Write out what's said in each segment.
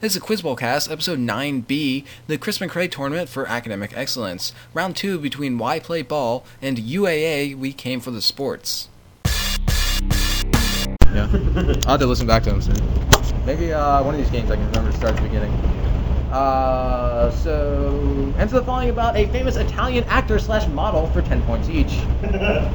This is Quiz Bowl Cast, episode 9B, the Chris McCray Tournament for Academic Excellence. Round 2 between Y Play Ball and UAA, We Came for the Sports. Yeah. I'll have to listen back to them soon. Maybe uh, one of these games I can remember to start at the beginning. Uh, so, answer the following about a famous Italian actor slash model for 10 points each.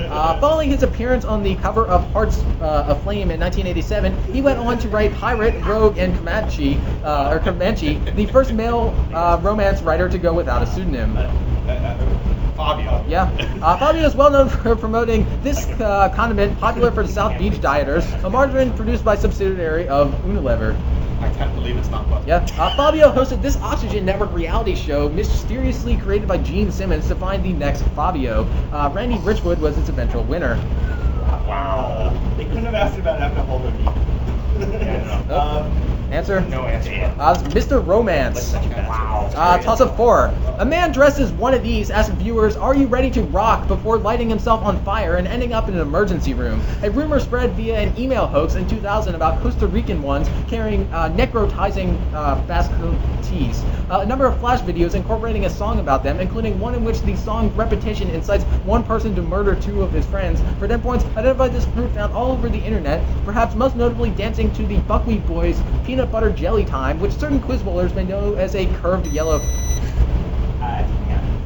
Uh, following his appearance on the cover of Hearts uh, of Flame in 1987, he went on to write Pirate, Rogue, and Comanche, uh, or Comanche, the first male uh, romance writer to go without a pseudonym. Fabio. Yeah. Uh, Fabio is well known for promoting this uh, condiment, popular for the South Beach dieters, a margarine produced by subsidiary of Unilever. I can't believe it's not butter. Yeah. Uh, Fabio hosted this Oxygen Network reality show, mysteriously created by Gene Simmons to find the next Fabio. Uh, Randy Richwood was its eventual winner. Wow. They couldn't have asked about alcohol or meat. Yeah, um, Answer? no answer. Uh, Mr. Romance. Wow. Uh, toss up four. A man dressed as one of these asks viewers, "Are you ready to rock?" before lighting himself on fire and ending up in an emergency room. A rumor spread via an email hoax in 2000 about Costa Rican ones carrying uh, necrotizing uh, bascutes. Uh, a number of flash videos incorporating a song about them, including one in which the song repetition incites one person to murder two of his friends. For 10 points, identify this group found all over the internet, perhaps most notably dancing to the Buckwheat Boys' Peanut Butter Jelly Time, which certain quiz bowlers may know as a curved yellow.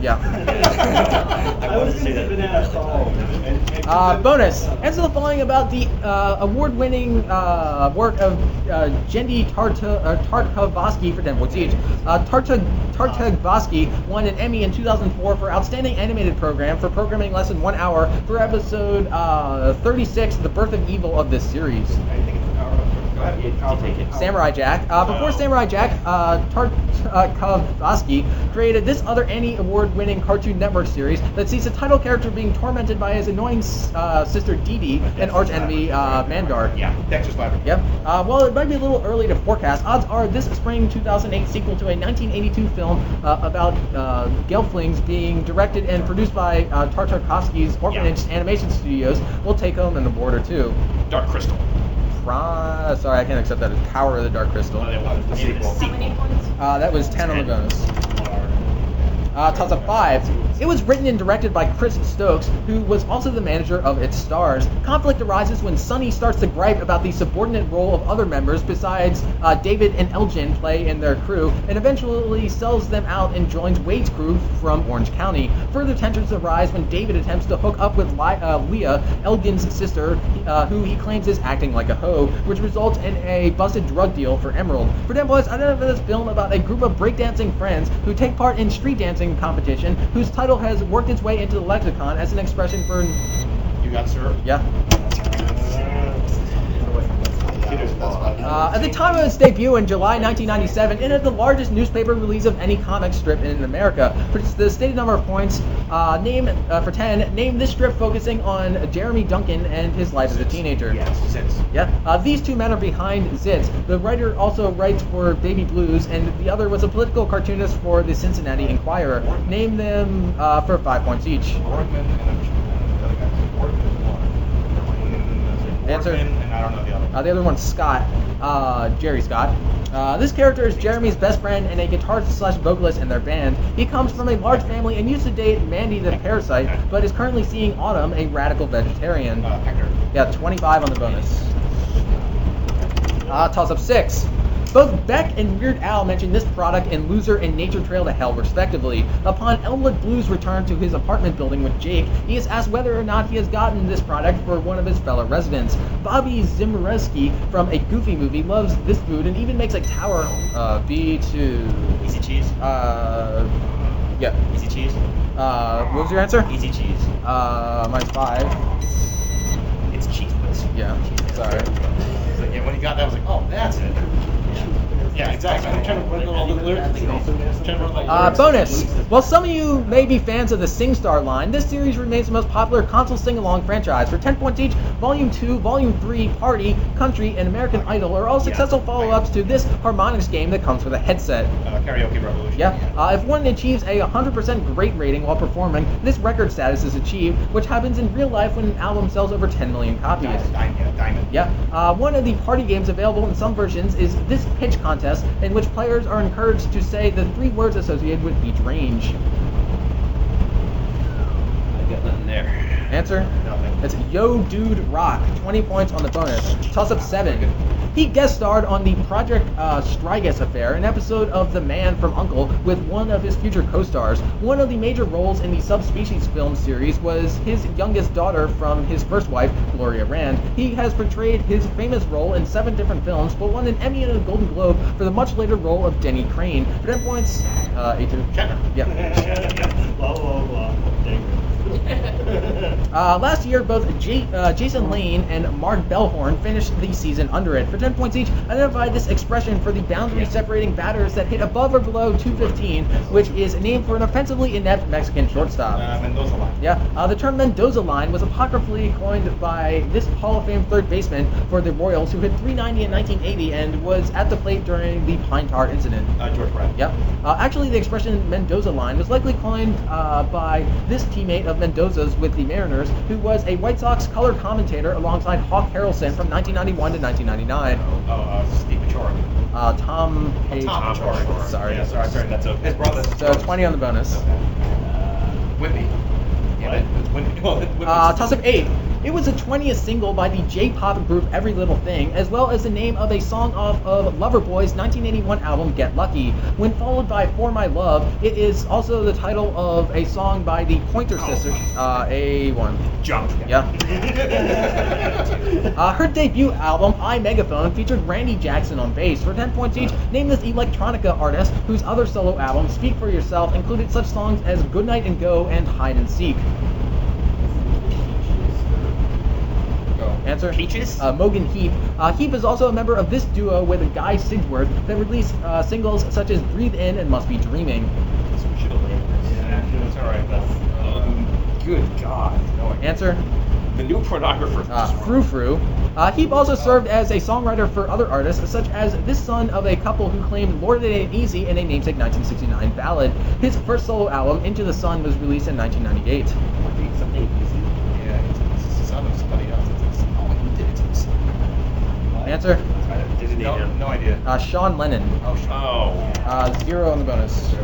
Yeah. I was going to say banana phone. Uh, bonus. Answer the following about the uh, award-winning uh, work of uh, Genndy Tarta, uh, Tartakovsky for 10 points each. Uh, Tarta, Tartakovsky won an Emmy in 2004 for Outstanding Animated Program for programming less than one hour for episode uh, 36, The Birth of Evil of this series. Samurai Jack. Uh, before. Samurai Jack, uh, Tartakovsky created this other Annie Award-winning Cartoon Network series that sees the title character being tormented by his annoying uh, sister Dee Dee and arch enemy uh, Mandar. Yeah, Dexter's Laboratory. Yep. Uh, well, it might be a little early to forecast. Odds are this spring 2008 sequel to a 1982 film uh, about uh, Gelflings being directed and produced by uh, Tartakovsky's Orphanage Animation Studios will take home an award or two. Dark Crystal. Pri- Sorry, I can't accept that as Power of the Dark Crystal. Oh, they the sequel. How many points? Uh, that was 10 on the bonus. Uh, toss up five. It was written and directed by Chris Stokes, who was also the manager of its stars. Conflict arises when Sonny starts to gripe about the subordinate role of other members besides uh, David and Elgin play in their crew, and eventually sells them out and joins Wade's crew from Orange County. Further tensions arise when David attempts to hook up with Li- uh, Leah, Elgin's sister, uh, who he claims is acting like a hoe, which results in a busted drug deal for Emerald. For boys, I don't know this film about a group of breakdancing friends who take part in street dancing competition, whose title has worked its way into the lexicon as an expression for You got sir? yeah. Uh, at the time of its debut in July 1997, it had the largest newspaper release of any comic strip in America. For the stated number of points, uh, name uh, for 10, name this strip focusing on Jeremy Duncan and his life as a teenager. Yes, Zits. Yeah, uh, these two men are behind Zits. The writer also writes for Baby Blues, and the other was a political cartoonist for the Cincinnati Enquirer. Name them uh, for five points each. Workman and the other guy. Workman is one. Answer. And I don't know the other one. Uh, the other one's Scott, uh, Jerry Scott. Uh, this character is Jeremy's best friend and a guitarist slash vocalist in their band. He comes from a large family and used to date Mandy the parasite, but is currently seeing Autumn, a radical vegetarian. Uh, Hector. Yeah, 25 on the bonus. Uh, toss up six. Both Beck and Weird Al mentioned this product in Loser and Nature Trail to Hell, respectively. Upon Elwood Blues' return to his apartment building with Jake, he is asked whether or not he has gotten this product for one of his fellow residents. Bobby Zimmeruski from a Goofy movie loves this food and even makes a tower uh, B2. Easy cheese. Uh, yeah. Easy cheese. Uh, what was your answer? Easy cheese. Uh, mine's five. It's Cheez Whiz. Yeah, sorry. So, yeah, when he got that, I was like, oh, that's it. Yeah, exactly. I'm trying to run all the lyrics. Uh, bonus. While some of you may be fans of the SingStar line, this series remains the most popular console sing-along franchise. For 10 points each, Volume 2, Volume 3, Party, Country, and American Idol are all successful follow-ups to this Harmonix game that comes with a headset. Uh, karaoke revolution. Yeah. Uh, if one achieves a 100% great rating while performing, this record status is achieved, which happens in real life when an album sells over 10 million copies. Diamond, diamond, yeah, diamond. Yeah. Uh, one of the party games available in some versions is this pitch contest, in which players are encouraged to say the three words associated with each range. I got nothing there. Answer? It's Yo Dude Rock. 20 points on the bonus. Toss up 7. He guest starred on the Project uh, Strigas affair, an episode of The Man from Uncle, with one of his future co-stars. One of the major roles in the Subspecies film series was his youngest daughter from his first wife, Gloria Rand. He has portrayed his famous role in seven different films, but won an Emmy and a Golden Globe for the much later role of Denny Crane. For 10 points, uh, A2. Yeah. blah, blah, blah. Uh, last year, both J- uh, Jason Lane and Mark Bellhorn finished the season under it. For 10 points each, identify this expression for the boundary separating batters that hit above or below 215, which is named for an offensively inept Mexican shortstop. Uh, Mendoza line. Yeah, uh, the term Mendoza line was apocryphally coined by this Hall of Fame third baseman for the Royals, who hit 390 in 1980 and was at the plate during the Pine Tar incident. Uh, George Brett. Yep. Uh, actually, the expression Mendoza line was likely coined uh, by this teammate of Mendoza's with the Mariners, who was a White Sox color commentator alongside Hawk Harrelson from 1991 to 1999. Oh, uh, Steve Pachori. Uh, Tom Page. Tom Pachori. Sorry. Yeah, sorry, sorry. That's okay. His brother. So 20 on the bonus. Uh, Whitney. Yeah, it's Whitney. Well, Whitney. Uh, toss up 8. It was the 20th single by the J-pop group Every Little Thing, as well as the name of a song off of Loverboy's 1981 album Get Lucky. When followed by For My Love, it is also the title of a song by the Pointer Sisters. Uh, A1. Jump. Yeah. Uh, her debut album, iMegaphone, featured Randy Jackson on bass. For 10 points each, name this electronica artist whose other solo album, Speak For Yourself, included such songs as Goodnight and Go and Hide and Seek. Go. Answer? Peaches? Uh, Imogen Heap. Uh, Heap is also a member of this duo with Guy Sigsworth that released uh, singles such as Breathe In and Must Be Dreaming. So we should have labeled this. Yeah, it's all right. That's, um, good God. No idea. Answer? The new pornographer. Uh, Frou Frou. Uh, Heap also served as a songwriter for other artists, such as this son of a couple who claimed Lord It Ain't Easy in a namesake 1969 ballad. His first solo album, Into the Sun, was released in 1998. Something easy. Answer? I didn't No, him. no idea. Uh, Sean Lennon. Oh, sh- Oh. Uh, zero on the bonus.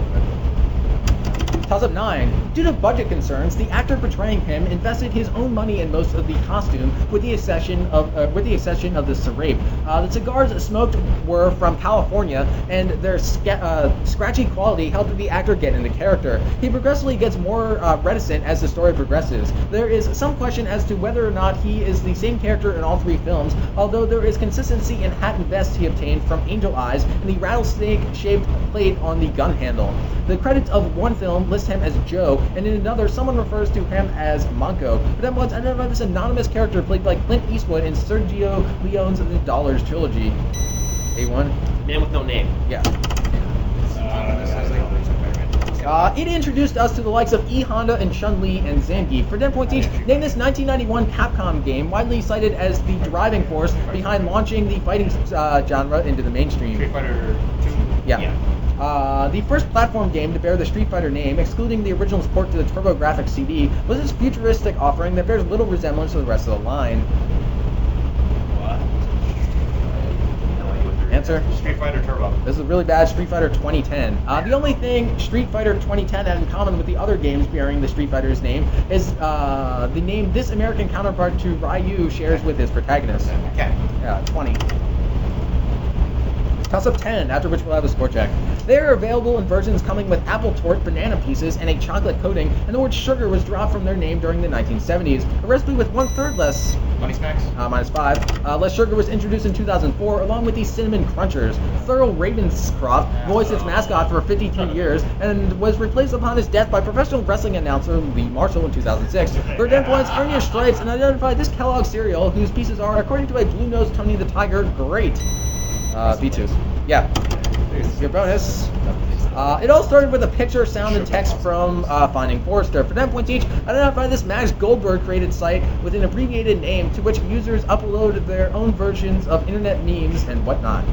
Toss up nine. Due to budget concerns, the actor portraying him invested his own money in most of the costume, with the exception of uh, with the exception of the serape. Uh, the cigars smoked were from California, and their sca- uh, scratchy quality helped the actor get into character. He progressively gets more uh, reticent as the story progresses. There is some question as to whether or not he is the same character in all three films, although there is consistency in hat and vest he obtained from Angel Eyes and the rattlesnake-shaped plate on the gun handle. The credits of one film list him as Joe, and in another, someone refers to him as Manco. But then once identified this anonymous character played by Clint Eastwood in Sergio Leone's The Dollars trilogy. A1? Man with no name. Yeah. Uh, this is like- it introduced us to the likes of E Honda and Chun Li and Zangief. For 10 points each, name this 1991 Capcom game, widely cited as the driving force behind launching the fighting uh, genre into the mainstream. Street Fighter 2. Yeah. Uh, the first platform game to bear the Street Fighter name, excluding the original port to the TurboGrafx CD, was its futuristic offering that bears little resemblance to the rest of the line. No idea what they're Answer? Street Fighter Turbo. This is a really bad Street Fighter 2010. Uh, the only thing Street Fighter 2010 has in common with the other games bearing the Street Fighter's name is uh, the name this American counterpart to Ryu shares with his protagonist. Okay. Yeah, 20. Toss up 10, after which we'll have a score check. They are available in versions coming with apple tort, banana pieces, and a chocolate coating, and the word sugar was dropped from their name during the 1970s. A recipe with one third less, Money Smacks. uh, minus five, uh, less sugar was introduced in 2004, along with the cinnamon crunchers. Thurl Ravenscroft voiced its mascot for 52 years, and was replaced upon his death by professional wrestling announcer Lee Marshall in 2006. For 10 points, earn your stripes and identify this Kellogg cereal, whose pieces are, according to a blue-nosed Tony the Tiger, great. Uh, B2. Yeah. Your bonus. Uh, it all started with a picture, sound, and text from uh, Finding Forrester. For 10 points each, identify this Max Goldberg created site with an abbreviated name to which users upload their own versions of internet memes and whatnot.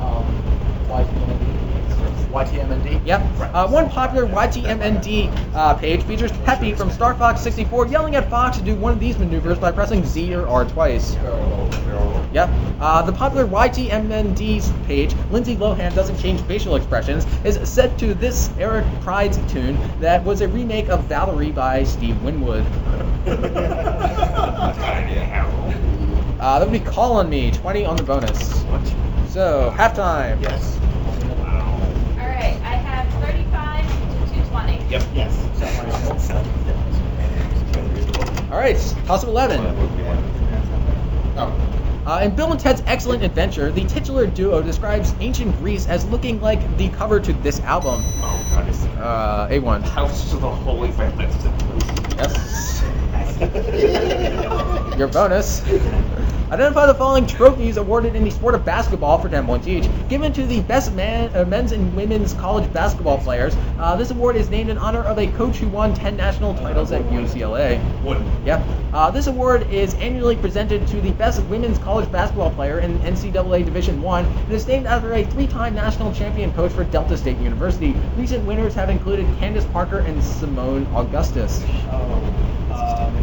Um, YTMND. Yep. Uh, one popular YTMND uh, page features Peppy from Star Fox 64 yelling at Fox to do one of these maneuvers by pressing Z or R twice. Yep. Uh, the popular YTMND's page, Lindsay Lohan doesn't change facial expressions, is set to this Eric Prydz's tune that was a remake of Valerie by Steve Winwood. Uh, that would be Call on Me, 20 on the bonus. So, halftime. Yes. All right, I have 35 to 220. Yep. Yes. All right, toss of 11. Oh. Uh, in Bill and Ted's Excellent Adventure, the titular duo describes ancient Greece as looking like the cover to this album. Oh, God, it's Uh, A1. House of the Holy Family. Yes. Your bonus. Identify the following trophies awarded in the sport of basketball for 10 points each. Given to the best man, uh, men's and women's college basketball players, uh, this award is named in honor of a coach who won 10 national titles at UCLA. Wood. Yep. Uh, this award is annually presented to the best women's college basketball player in NCAA Division One, and is named after a three-time national champion coach for Delta State University. Recent winners have included Candace Parker and Seimone Augustus. Oh, um.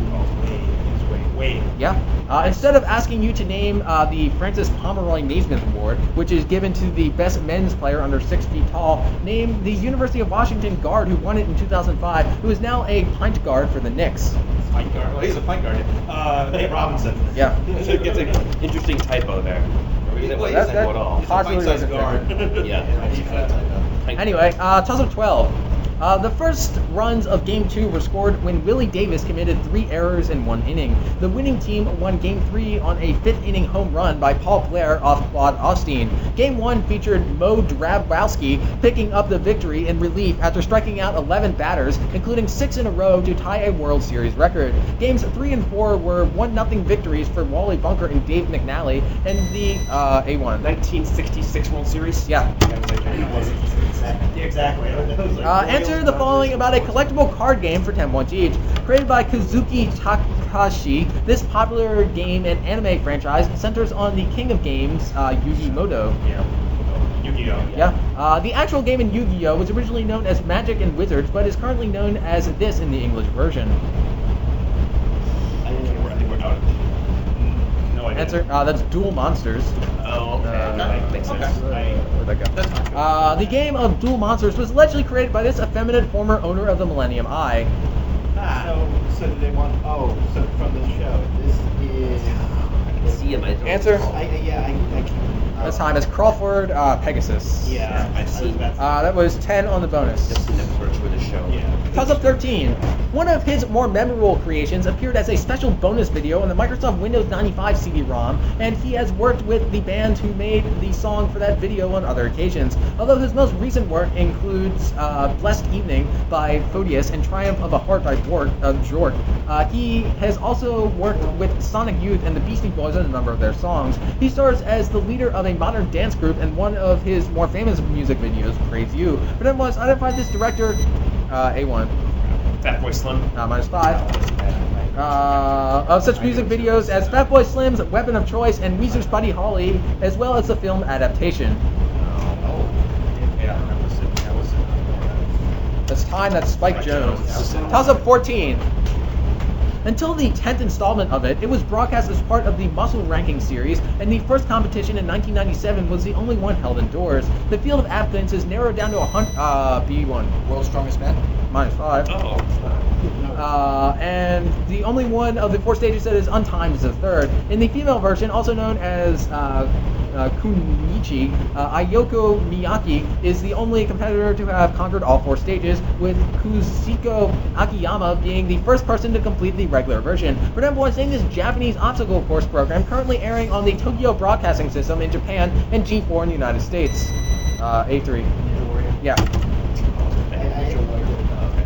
Yeah. Uh, instead of asking you to name uh, the Francis Pomeroy Naismith Award, which is given to the best men's player under six feet tall, name the University of Washington guard who won it in 2005, who is now a point guard for the Knicks. Point guard. Well, he's a point guard. Uh, Nate Robinson. Yeah. It's a- it's an interesting typo there. That wasn't That- a that- at all. He's a Possibly guard. Yeah. Anyway, uh, toss 12. Uh, the first runs of Game 2 were scored when Willie Davis committed three errors in one inning. The winning team won Game 3 on a fifth inning home run by Paul Blair off Claude Osteen. Game 1 featured Moe Drabowsky picking up the victory in relief after striking out 11 batters, including six in a row to tie a World Series record. Games 3 and 4 were 1-0 victories for Wally Bunker and Dave McNally, and the uh, A1. 1966 World Series? Yeah. Wasn't. Exactly. Exactly. It was like Uh, way over the following about a collectible card game for 10 points each. Created by Kazuki Takahashi, this popular game and anime franchise centers on the king of games, uh, Yugi Moto. Yeah. Yu-Gi-Oh. Yeah. Uh, the actual game in Yu-Gi-Oh was originally known as Magic and Wizards, but is currently known as this in the English version. I think we're, I think we're out. No idea. Answer. Uh, that's Duel Monsters. Oh, okay. Uh, That makes sense. Okay. Where'd that go? Uh, the game of Duel Monsters was allegedly created by this effeminate former owner of the Millennium Eye. So, so do they want? Oh, so from the show, this is. I can see him. I don't Answer. I, yeah, I, I can. This time is Crawford uh, Pegasus. Yeah, seen that. Uh, that was 10 on the bonus. Just seen for the show. yeah. Toss up 13. One of his more memorable creations appeared as a special bonus video on the Microsoft Windows 95 CD-ROM, and he has worked with the band who made the song for that video on other occasions. Although his most recent work includes uh, Blessed Evening by Photius and Triumph of a Heart by Bjork, uh, Bjork, uh, he has also worked with Sonic Youth and the Beastie Boys on a number of their songs. He stars as the leader of a modern dance group, and one of his more famous music videos, Praise You. But then was identified this director, uh, A1. Fat Boy Slim. Uh, minus five. Uh, of such music videos as Fatboy Slim's Weapon of Choice and Weezer's Buddy Holly, as well as the film adaptation. Yeah, that was it. That. That's time, that's Spike Jonze. Toss up 14. Until the 10th installment of it, it was broadcast as part of the Muscle Ranking series, and the first competition in 1997 was the only one held indoors. The field of applicants is narrowed down to a hundred. Uh, B1 World's Strongest Man. Minus five. Oh. Uh, and the only one of the four stages that is untimed is the third. In the female version, also known as uh, uh, Kunoichi, uh, Ayako Miyake is the only competitor to have conquered all four stages, with Kazuhiko Akiyama being the first person to complete the regular version. Remember, was saying this Japanese obstacle course program currently airing on the Tokyo Broadcasting System in Japan and G4 in the United States. Uh, A3. Yeah.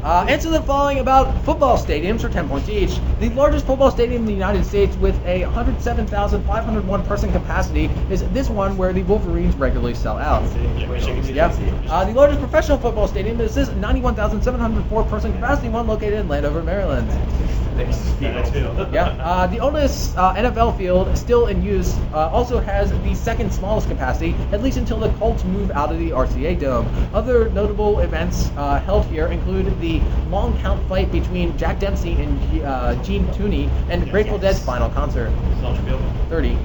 Uh, answer the following about football stadiums for 10 points each. The largest football stadium in the United States with a 107,501 person capacity is this one where the Wolverines regularly sell out. Yeah. Uh, the largest professional football stadium is this 91,704 person capacity one located in Landover, Maryland. Yeah. Uh, the oldest uh, NFL field still in use uh, also has the second smallest capacity, at least until the Colts move out of the RCA Dome. Other notable events uh, held here include the long count fight between Jack Dempsey and uh, Gene Tunney and Grateful Dead's final concert. Soldier Field. 30.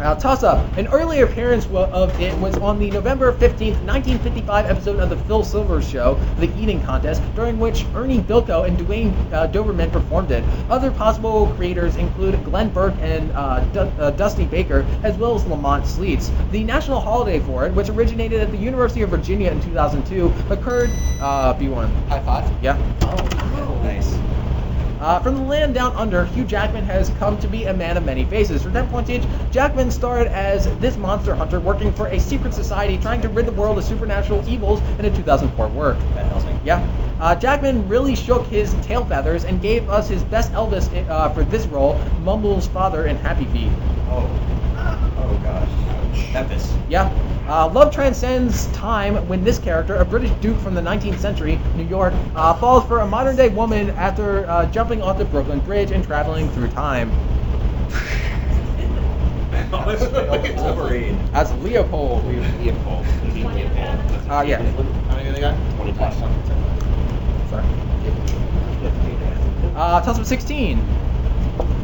Uh, toss up. An earlier appearance of it was on the November 15th, 1955 episode of the Phil Silvers Show, The Eating Contest, during which Ernie Bilko and Dwayne uh, Doberman performed it. Other possible creators include Glenn Burke and uh, Du- uh, Dusty Baker, as well as Lamont Sleets. The national holiday for it, which originated at the University of Virginia in 2002, occurred. Uh, B1. High five. Yeah. Oh, nice. Uh, from the land down under, Hugh Jackman has come to be a man of many faces. For 10 points each, Jackman starred as this monster hunter working for a secret society trying to rid the world of supernatural evils in a 2004 work. Van Helsing. Yeah. Uh, Jackman really shook his tail feathers and gave us his best Elvis uh, for this role, Mumble's father in Happy Feet. Oh. Memphis. Yeah. Uh, love transcends time when this character, a British duke from the 19th century, New York, uh, falls for a modern day woman after uh, jumping off the Brooklyn Bridge and traveling through time. Wolverine. As Leopold. Leopold. Leopold. Uh, yeah. How many they got? 20 plus. Sorry. Uh, toss up 16.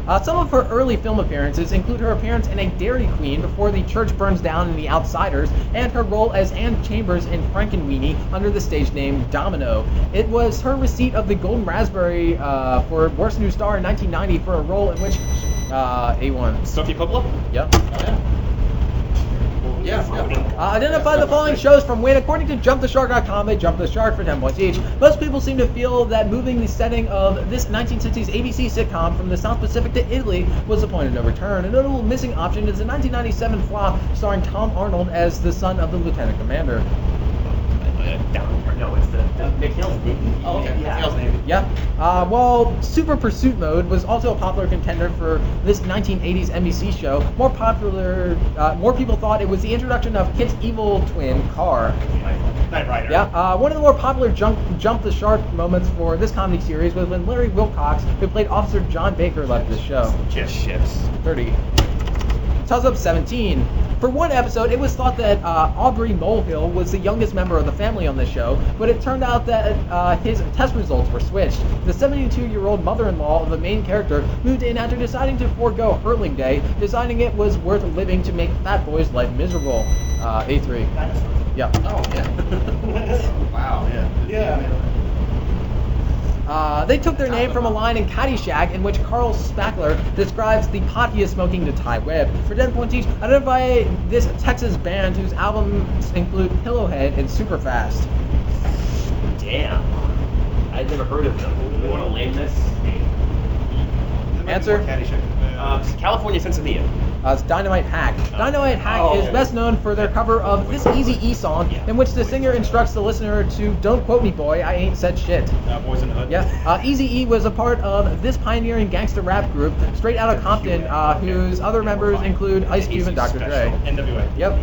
Uh, some of her early film appearances include her appearance in a Dairy Queen before the church burns down in The Outsiders, and her role as Anne Chambers in Frankenweenie under the stage name Domino. It was her receipt of the Golden Raspberry uh, for Worst New Star in 1990 for a role in which uh, A1. Sophie Coppola? Yep. Yeah. Yeah. Uh, identify the following shows from when, according to JumpTheShark.com, they jumped the shark for 10 points each. Most people seem to feel that moving the setting of this 1960s ABC sitcom from the South Pacific to Italy was a point of no return. A notable missing option is the 1997 flop starring Tom Arnold as the son of the lieutenant commander. Down, no, it's the, the McHale's Navy. Oh, okay. Yeah. Hell's Navy. Yeah. Uh, while Super Pursuit Mode was also a popular contender for this 1980s NBC show, more popular, uh, more people thought it was the introduction of Kit's evil twin, KARR. Knight Rider. Yeah, uh, one of the more popular jump, jump the shark moments for this comedy series was when Larry Wilcox, who played Officer John Baker, left the show. Just ships. 30. Toss up 17. For one episode, it was thought that uh, Aubrey Molehill was the youngest member of the family on the show, but it turned out that uh, his test results were switched. The 72-year-old mother-in-law of the main character moved in after deciding to forego hurling day, deciding it was worth living to make Fat Boy's life miserable. Uh, A3. Yeah. Oh yeah. wow. Yeah. Yeah. Uh, they took their name from a line in Caddyshack in which Carl Spackler describes the pot he is smoking to Ty Webb. For 10 points each, identify this Texas band whose albums include Pillowhead and Superfast. Damn. I'd never heard of them. Do You want to name this? Answer? Uh, California Sensimilla. Uh, it's Dynamite Hack. Dynamite Hack Oh. is best known for their cover of this Easy E song, in which the singer instructs the listener to "Don't quote me, boy, I ain't said shit." Boys in the Hood. Yeah, uh, Easy E was a part of this pioneering gangster rap group, straight out of Compton, uh, whose other members include Ice Cube and Dr. Dre. NWA. Yep.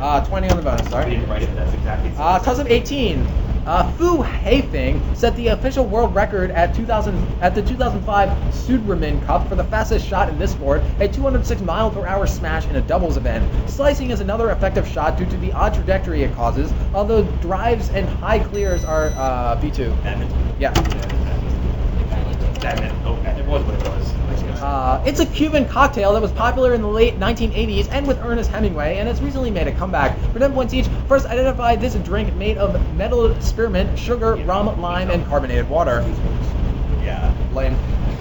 Uh, 20 on the bonus, sorry. didn't write it, but that's exactly Uh, toss up 18. Uh, Fu Haifeng set the official world record at 2000 at the 2005 Sudirman Cup for the fastest shot in this sport, a 206 mile per hour smash in a doubles event. Slicing is another effective shot due to the odd trajectory it causes, although drives and high clears are uh, V2. Badminton. Yeah. Oh, it was what it was. Uh, it's a Cuban cocktail that was popular in the late 1980s and with Ernest Hemingway, and has recently made a comeback. For 10 points each, first identify this drink made of metal spearmint, sugar, rum, lime, and carbonated water. Yeah. Lame.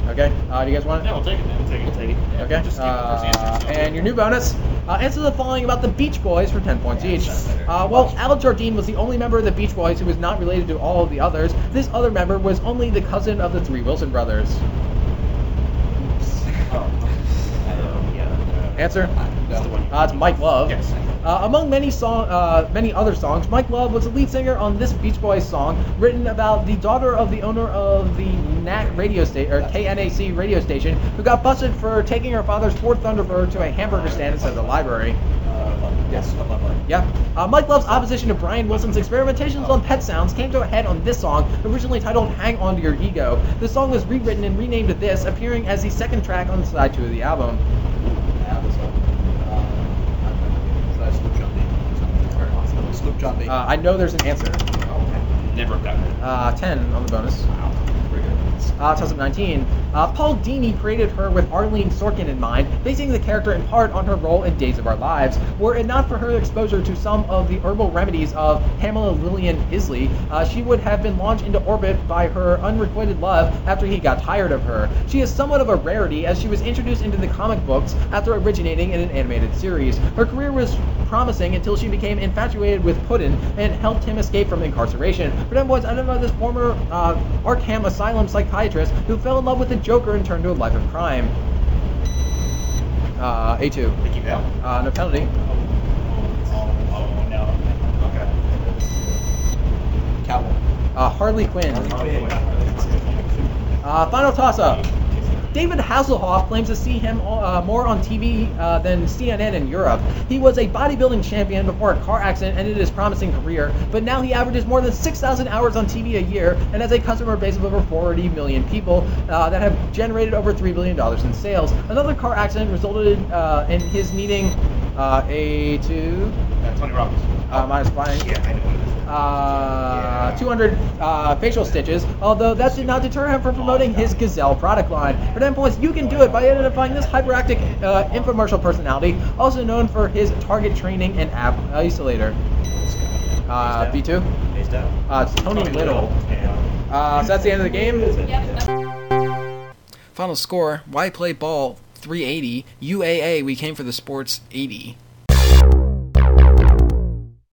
Okay, uh, do you guys want it? Yeah, we'll take it. We'll take it. We'll take it. Okay, Just skip uh, and your new bonus. Uh, answer the following about the Beach Boys for 10 points each. Uh, while Al Jardine was the only member of the Beach Boys who was not related to all of the others, this other member was only the cousin of the three Wilson brothers. Oh. I don't know. Yeah. Answer? That's the one. Uh, it's Mike Love. Yes. Uh, among many song, uh, many other songs, Mike Love was the lead singer on this Beach Boys song, written about the daughter of the owner of the NAC radio station or KNAC radio station, who got busted for taking her father's Ford Thunderbird to a hamburger stand instead of the library. Yes. Yeah. Uh, Mike Love's opposition to Brian Wilson's experimentations on pet sounds came to a head on this song, originally titled Hang On to Your Ego. The song was rewritten and renamed to this, appearing as the second track on side two of the album. Sloop John. Uh, I know there's an answer. Never got it. Uh, 10 on the bonus. Uh, 2019. Uh, Paul Dini created her with Arlene Sorkin in mind, basing the character in part on her role in Days of Our Lives. Were it not for her exposure to some of the herbal remedies of Pamela Lillian Isley, uh, she would have been launched into orbit by her unrequited love after he got tired of her. She is somewhat of a rarity as she was introduced into the comic books after originating in an animated series. Her career was promising until she became infatuated with Puddin and helped him escape from incarceration. Pretend was as former uh, Arkham Asylum psychiatrist who fell in love with the Joker and turned to a life of crime. Uh, A2. Mickey Bell. Uh, no penalty. No. Okay. Catwoman. Uh, Harley Quinn. Uh, final toss-up. David Hasselhoff claims to see him uh, more on TV uh, than CNN in Europe. He was a bodybuilding champion before a car accident ended his promising career, but now he averages more than 6,000 hours on TV a year and has a customer base of over 40 million people uh, that have generated over $3 billion in sales. Another car accident resulted uh, in his needing uh, a two Uh, Tony Robbins. uh, minus five. Yeah, I know what it is. Uh, 200 uh, facial stitches, although that did not deter him from promoting his Gazelle product line. For 10 points, you can do it by identifying this hyperactive uh, infomercial personality, also known for his target training and Ab Isolator. Uh, B2? Uh, it's Tony Little. Uh, so that's the end of the game. Final score, Y Play Ball 380, UAA, we came for the sports 80.